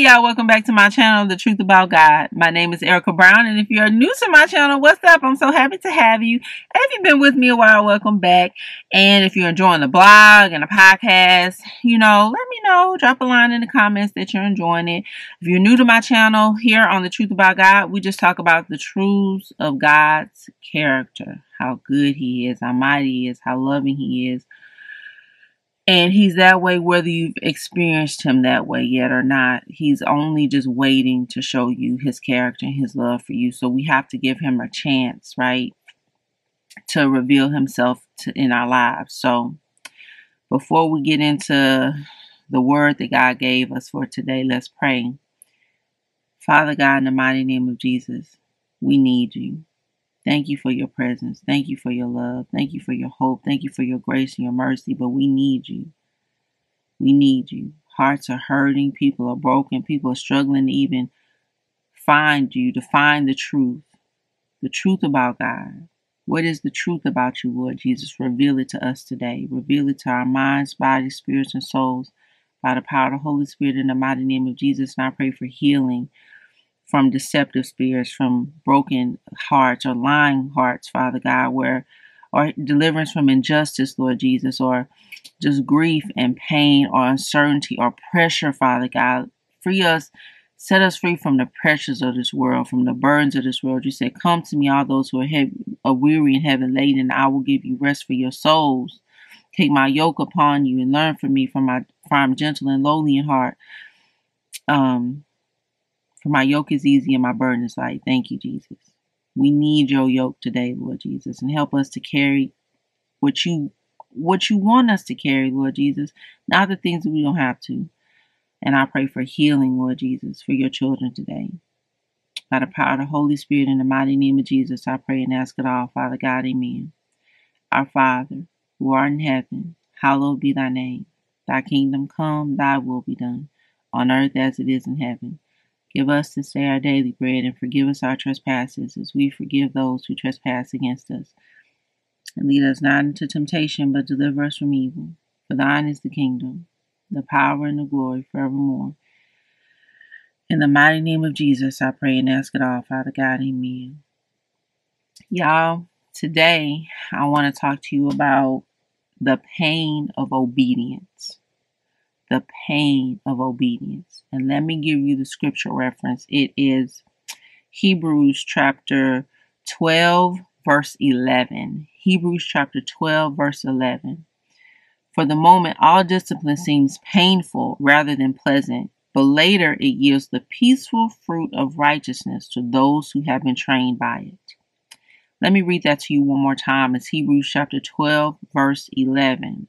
Y'all, welcome back to my channel, The Truth About God. My name is Erica Brown, and if you're new to my channel, what's up? I'm so happy to have you. If you've been with me a while, welcome back. And if you're enjoying the blog and the podcast, you know, let me know. Drop a line in the comments that you're enjoying it. If you're new to my channel, here on The Truth About God, we just talk about the truths of God's character, how good He is, how mighty He is, how loving He is and he's that way whether you've experienced him that way yet or not. He's only just waiting to show you his character and his love for you. So we have to give him a chance, right? To reveal himself to, in our lives. So before we get into the word that God gave us for today, let's pray. Father God, in the mighty name of Jesus, we need you. Thank you for your presence. Thank you for your love. Thank you for your hope. Thank you for your grace and your mercy. But we need you. We need you. Hearts are hurting. People are broken. People are struggling to even find you, to find the truth. The truth about God. What is the truth about you, Lord Jesus? Reveal it to us today. Reveal it to our minds, bodies, spirits, and souls by the power of the Holy Spirit in the mighty name of Jesus. And I pray for healing from deceptive spirits, from broken hearts or lying hearts, Father God, where or deliverance from injustice, Lord Jesus, or just grief and pain or uncertainty or pressure, Father God. Free us, set us free from the pressures of this world, from the burdens of this world. You said, Come to me, all those who are, heavy, are weary and heavy laden, and I will give you rest for your souls. Take my yoke upon you and learn from me, from my for I'm gentle and lowly in heart. Um, for my yoke is easy and my burden is light. Thank you, Jesus. We need your yoke today, Lord Jesus, and help us to carry what you what you want us to carry, Lord Jesus, not the things that we don't have to. And I pray for healing, Lord Jesus, for your children today. By the power of the Holy Spirit, in the mighty name of Jesus, I pray and ask it all, Father God, amen. Our Father, who art in heaven, hallowed be thy name. Thy kingdom come, thy will be done, on earth as it is in heaven. Give us this day our daily bread, and forgive us our trespasses, as we forgive those who trespass against us. And lead us not into temptation, but deliver us from evil. For thine is the kingdom, the power, and the glory forevermore. In the mighty name of Jesus, I pray and ask it all, Father God. Amen. Y'all, today I want to talk to you about the pain of obedience the pain of obedience. And let me give you the scripture reference. It is Hebrews chapter 12, verse 11. Hebrews chapter 12, verse 11. For the moment, all discipline seems painful rather than pleasant, but later it yields the peaceful fruit of righteousness to those who have been trained by it. Let me read that to you one more time. It's Hebrews chapter 12, verse 11.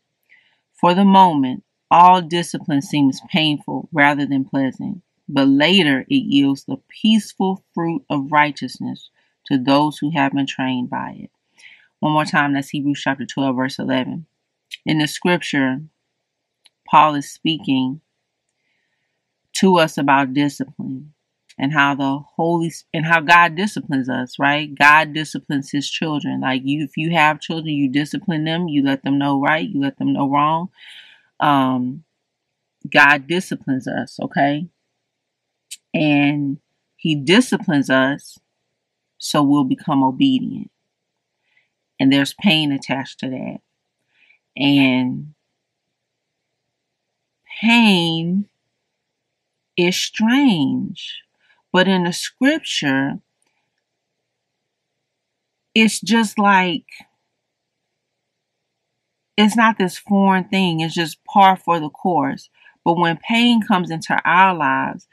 For the moment, all discipline seems painful rather than pleasant, but later it yields the peaceful fruit of righteousness to those who have been trained by it. One more time, that's Hebrews chapter 12, verse 11. In the scripture, Paul is speaking to us about discipline and how the holy and how God disciplines us, right? God disciplines his children. Like you if you have children, you discipline them, you let them know right, you let them know wrong um, God disciplines us, okay? And He disciplines us so we'll become obedient. And there's pain attached to that. And pain is strange. But in the scripture, it's just like it's not this foreign thing, it's just par for the course. But when pain comes into our lives,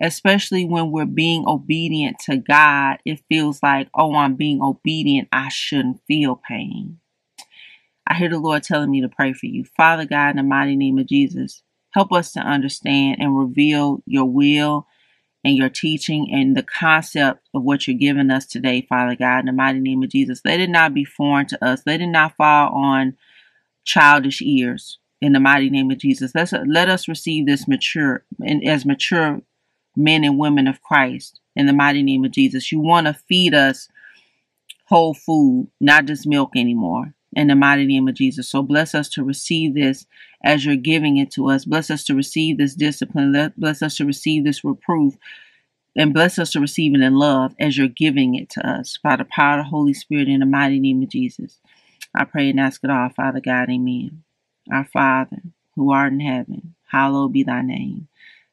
especially when we're being obedient to God, it feels like, oh, I'm being obedient. I shouldn't feel pain. I hear the Lord telling me to pray for you. Father God, in the mighty name of Jesus, help us to understand and reveal your will and your teaching and the concept of what you're giving us today, Father God, in the mighty name of Jesus. Let it not be foreign to us. Let it not fall on childish ears in the mighty name of Jesus. Let's let us receive this mature and as mature men and women of Christ in the mighty name of Jesus. You want to feed us whole food, not just milk anymore. in the mighty name of Jesus. So bless us to receive this as you're giving it to us. Bless us to receive this discipline. Bless us to receive this reproof. And bless us to receive it in love as you're giving it to us by the power of the Holy Spirit in the mighty name of Jesus. I pray and ask it all, Father God. Amen. Our Father, who art in heaven, hallowed be thy name.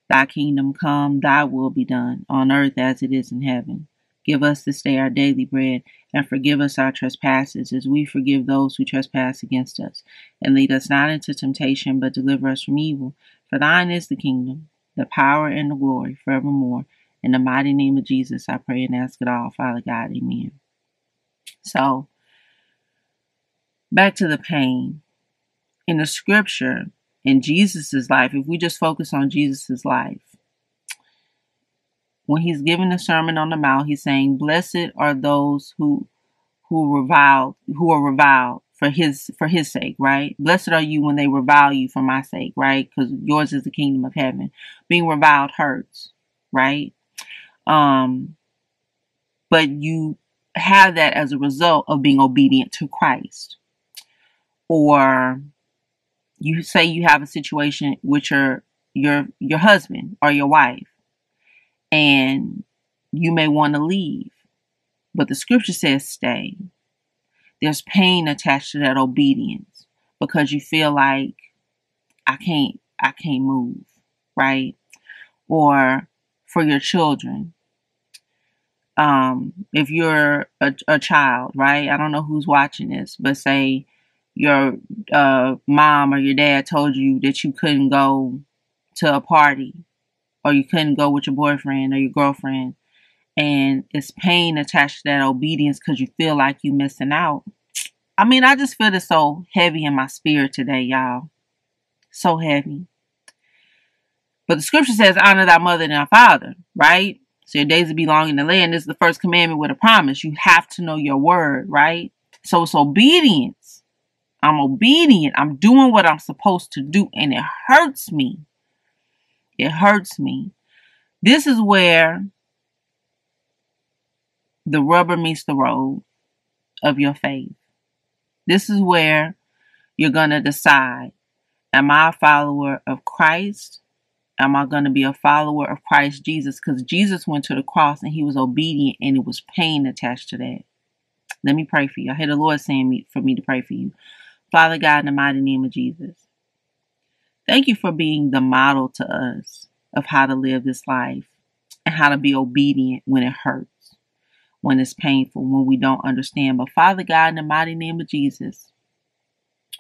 Thy kingdom come, thy will be done, on earth as it is in heaven. Give us this day our daily bread, and forgive us our trespasses, as we forgive those who trespass against us. And lead us not into temptation, but deliver us from evil. For thine is the kingdom, the power, and the glory forevermore. In the mighty name of Jesus, I pray and ask it all, Father God. Amen. So, back to the pain. In the scripture, in Jesus' life, if we just focus on Jesus' life, when he's giving the Sermon on the Mount, he's saying, Blessed are those who who revile who are reviled for his for his sake, right? Blessed are you when they revile you for my sake, right? Because yours is the kingdom of heaven. Being reviled hurts, right? Um, but you have that as a result of being obedient to Christ. Or you say you have a situation with your your your husband or your wife and you may want to leave. But the scripture says stay. There's pain attached to that obedience because you feel like I can't I can't move, right? Or for your children. Um, if you're a, a child, right? I don't know who's watching this, but say your uh, mom or your dad told you that you couldn't go to a party or you couldn't go with your boyfriend or your girlfriend and it's pain attached to that obedience because you feel like you're missing out. I mean, I just feel it so heavy in my spirit today, y'all. So heavy. But the scripture says, honor thy mother and thy father, right? So your days will be long in the land. This is the first commandment with a promise. You have to know your word, right? So it's obedience. I'm obedient. I'm doing what I'm supposed to do, and it hurts me it hurts me. This is where the rubber meets the road of your faith. This is where you're going to decide Am I a follower of Christ? Am I going to be a follower of Christ Jesus? Because Jesus went to the cross and he was obedient and it was pain attached to that. Let me pray for you. I hear the Lord saying me, for me to pray for you. Father God, in the mighty name of Jesus. Thank you for being the model to us of how to live this life and how to be obedient when it hurts, when it's painful, when we don't understand. But Father God, in the mighty name of Jesus,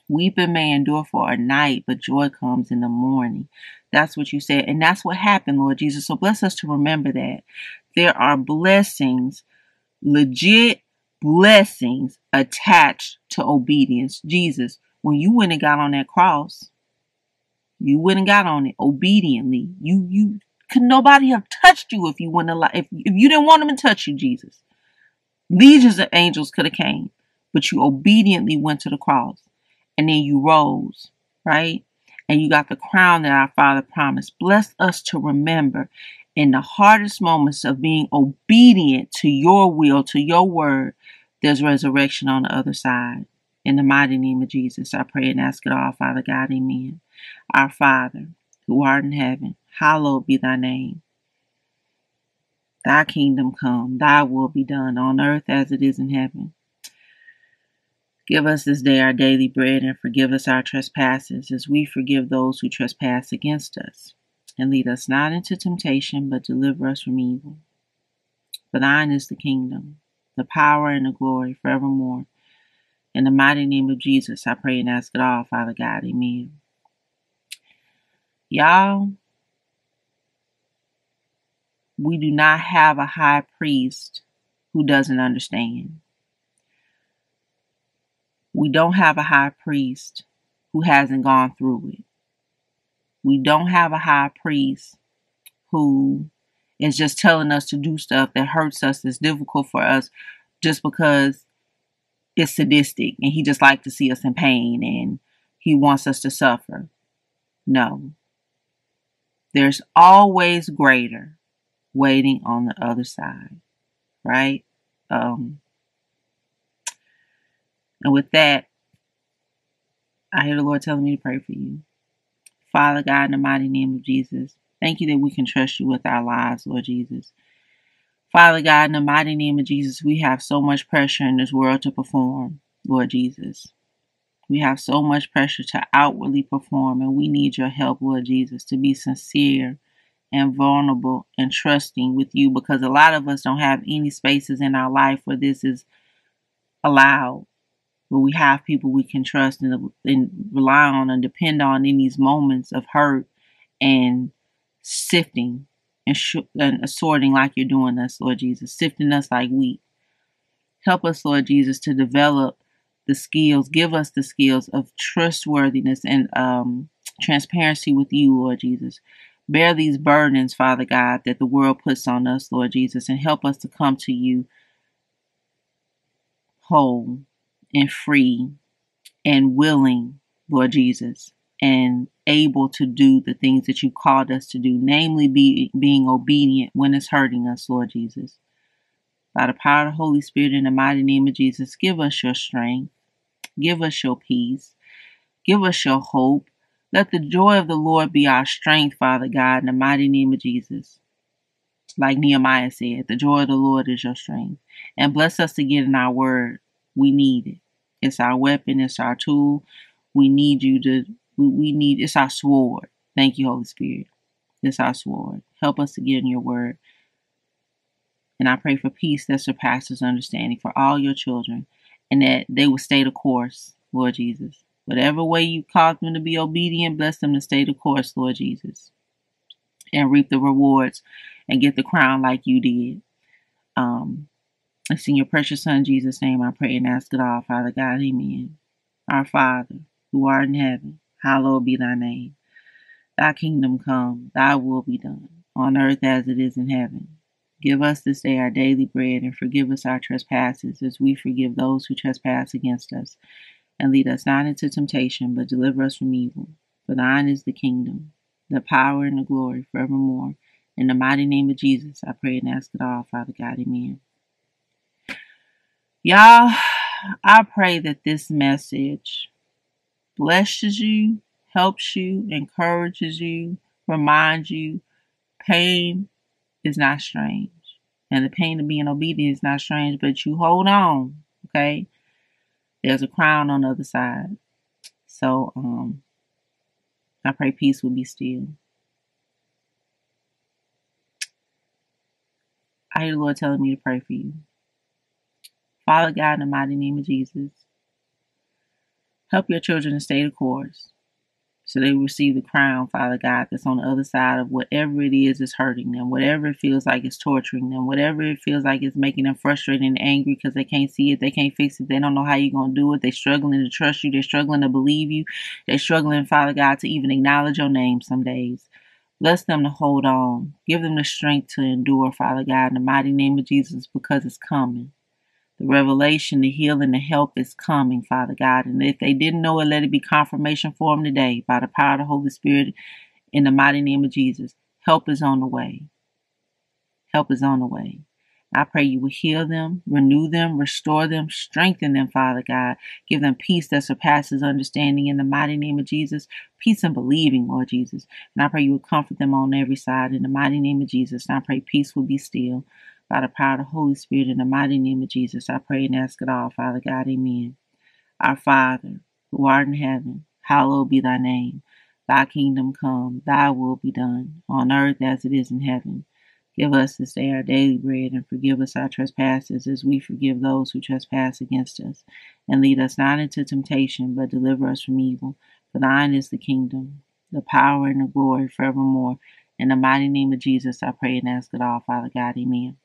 weeping may endure for a night, but joy comes in the morning. That's what you said. And that's what happened, Lord Jesus. So bless us to remember that. There are blessings, legit blessings attached to obedience. Jesus, when you went and got on that cross, you went and got on it obediently. You you could nobody have touched you if you wouldn't if, if you didn't want them to touch you, Jesus. Legions of angels could have came, but you obediently went to the cross. And then you rose, right? And you got the crown that our Father promised. Bless us to remember in the hardest moments of being obedient to your will, to your word, there's resurrection on the other side. In the mighty name of Jesus, I pray and ask it all, Father God. Amen. Our Father, who art in heaven, hallowed be thy name. Thy kingdom come, thy will be done on earth as it is in heaven. Give us this day our daily bread and forgive us our trespasses as we forgive those who trespass against us. And lead us not into temptation, but deliver us from evil. For thine is the kingdom, the power, and the glory forevermore. In the mighty name of Jesus, I pray and ask it all, Father God. Amen. Y'all, we do not have a high priest who doesn't understand. We don't have a high priest who hasn't gone through it. We don't have a high priest who is just telling us to do stuff that hurts us, that's difficult for us, just because it's sadistic and he just likes to see us in pain and he wants us to suffer. No. There's always greater waiting on the other side, right? Um, and with that, I hear the Lord telling me to pray for you. Father God, in the mighty name of Jesus, thank you that we can trust you with our lives, Lord Jesus. Father God, in the mighty name of Jesus, we have so much pressure in this world to perform, Lord Jesus. We have so much pressure to outwardly perform, and we need your help, Lord Jesus, to be sincere and vulnerable and trusting with you because a lot of us don't have any spaces in our life where this is allowed where we have people we can trust and, and rely on and depend on in these moments of hurt and sifting and, sh- and assorting like you're doing us, Lord Jesus, sifting us like wheat. Help us, Lord Jesus, to develop the skills, give us the skills of trustworthiness and um, transparency with you, Lord Jesus. Bear these burdens, Father God, that the world puts on us, Lord Jesus, and help us to come to you whole and free and willing, Lord Jesus, and able to do the things that you called us to do, namely be, being obedient when it's hurting us, Lord Jesus. By the power of the Holy Spirit in the mighty name of Jesus, give us your strength, give us your peace, give us your hope. Let the joy of the Lord be our strength, Father God, in the mighty name of Jesus. Like Nehemiah said, the joy of the Lord is your strength. And bless us to get in our word. We need it. It's our weapon, it's our tool. We need you to, we need, it's our sword. Thank you, Holy Spirit. It's our sword. Help us to get in your word. And I pray for peace that surpasses understanding for all your children and that they will stay the course, Lord Jesus. Whatever way you cause them to be obedient, bless them to stay the course, Lord Jesus. And reap the rewards and get the crown like you did. Um, it's in your precious Son, Jesus' name, I pray and ask it all, Father God. Amen. Our Father, who art in heaven, hallowed be thy name. Thy kingdom come, thy will be done, on earth as it is in heaven. Give us this day our daily bread, and forgive us our trespasses, as we forgive those who trespass against us. And lead us not into temptation, but deliver us from evil. For thine is the kingdom, the power, and the glory forevermore. In the mighty name of Jesus, I pray and ask it all, Father God. Amen. Y'all, I pray that this message blesses you, helps you, encourages you, reminds you pain is not strange. And the pain of being obedient is not strange, but you hold on, okay? There's a crown on the other side. So, um, I pray peace will be still. I hear the Lord telling me to pray for you. Father God, in the mighty name of Jesus, help your children to stay the course so they receive the crown, Father God, that's on the other side of whatever it is that's hurting them, whatever it feels like it's torturing them, whatever it feels like it's making them frustrated and angry because they can't see it, they can't fix it, they don't know how you're going to do it, they're struggling to trust you, they're struggling to believe you, they're struggling, Father God, to even acknowledge your name some days. Bless them to hold on. Give them the strength to endure, Father God, in the mighty name of Jesus, because it's coming. The revelation, the healing, the help is coming, Father God. And if they didn't know it, let it be confirmation for them today by the power of the Holy Spirit in the mighty name of Jesus. Help is on the way. Help is on the way. I pray you will heal them, renew them, restore them, strengthen them, Father God. Give them peace that surpasses understanding in the mighty name of Jesus. Peace and believing, Lord Jesus. And I pray you will comfort them on every side in the mighty name of Jesus. And I pray peace will be still by the power of the Holy Spirit in the mighty name of Jesus. I pray and ask it all, Father God. Amen. Our Father, who art in heaven, hallowed be thy name. Thy kingdom come, thy will be done, on earth as it is in heaven. Give us this day our daily bread, and forgive us our trespasses as we forgive those who trespass against us. And lead us not into temptation, but deliver us from evil. For thine is the kingdom, the power, and the glory forevermore. In the mighty name of Jesus, I pray and ask it all, Father God. Amen.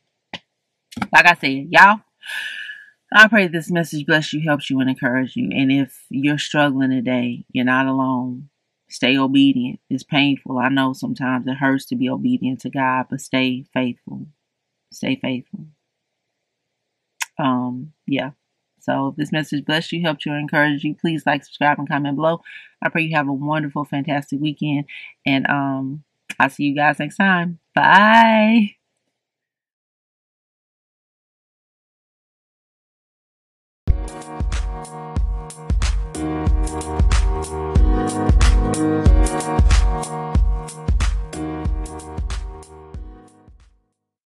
Like I said, y'all, I pray this message bless you, helps you, and encourage you. And if you're struggling today, you're not alone. Stay obedient. It's painful. I know sometimes it hurts to be obedient to God, but stay faithful. Stay faithful. Um, yeah. So if this message blessed you, helped you, or encouraged you, please like, subscribe, and comment below. I pray you have a wonderful, fantastic weekend. And um, I'll see you guys next time. Bye.